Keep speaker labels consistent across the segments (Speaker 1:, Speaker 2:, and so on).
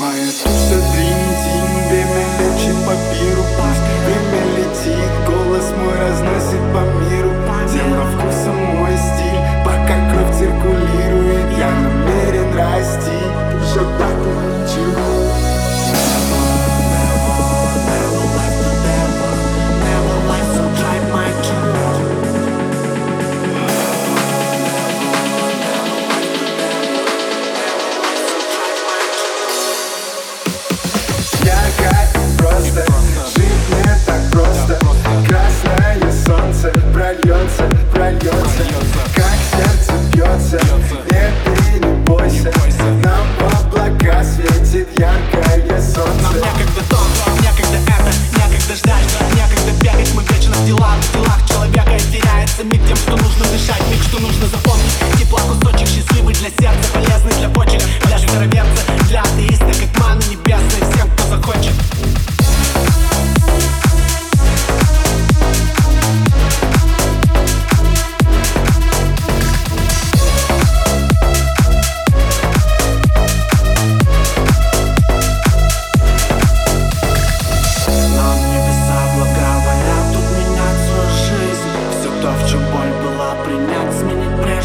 Speaker 1: My attention Нет, ты не бойся, нам в облака светит яркое солнце.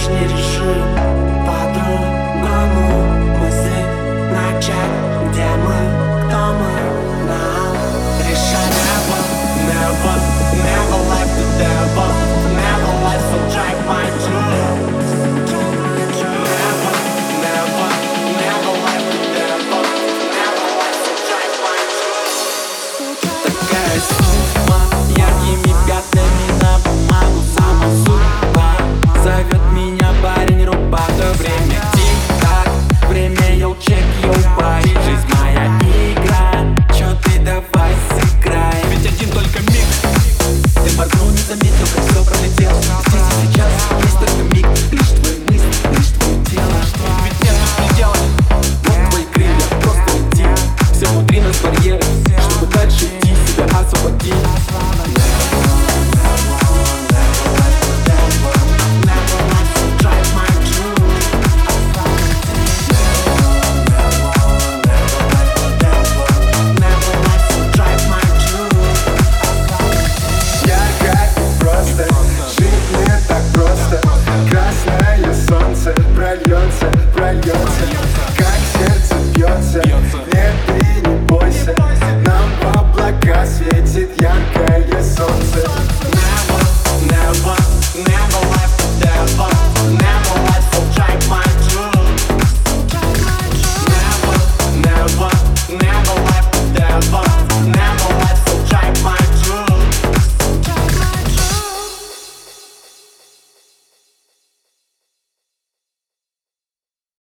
Speaker 2: не решим. По-другому начать, где мы, кто мы, нам решать. Небо, небо, небо.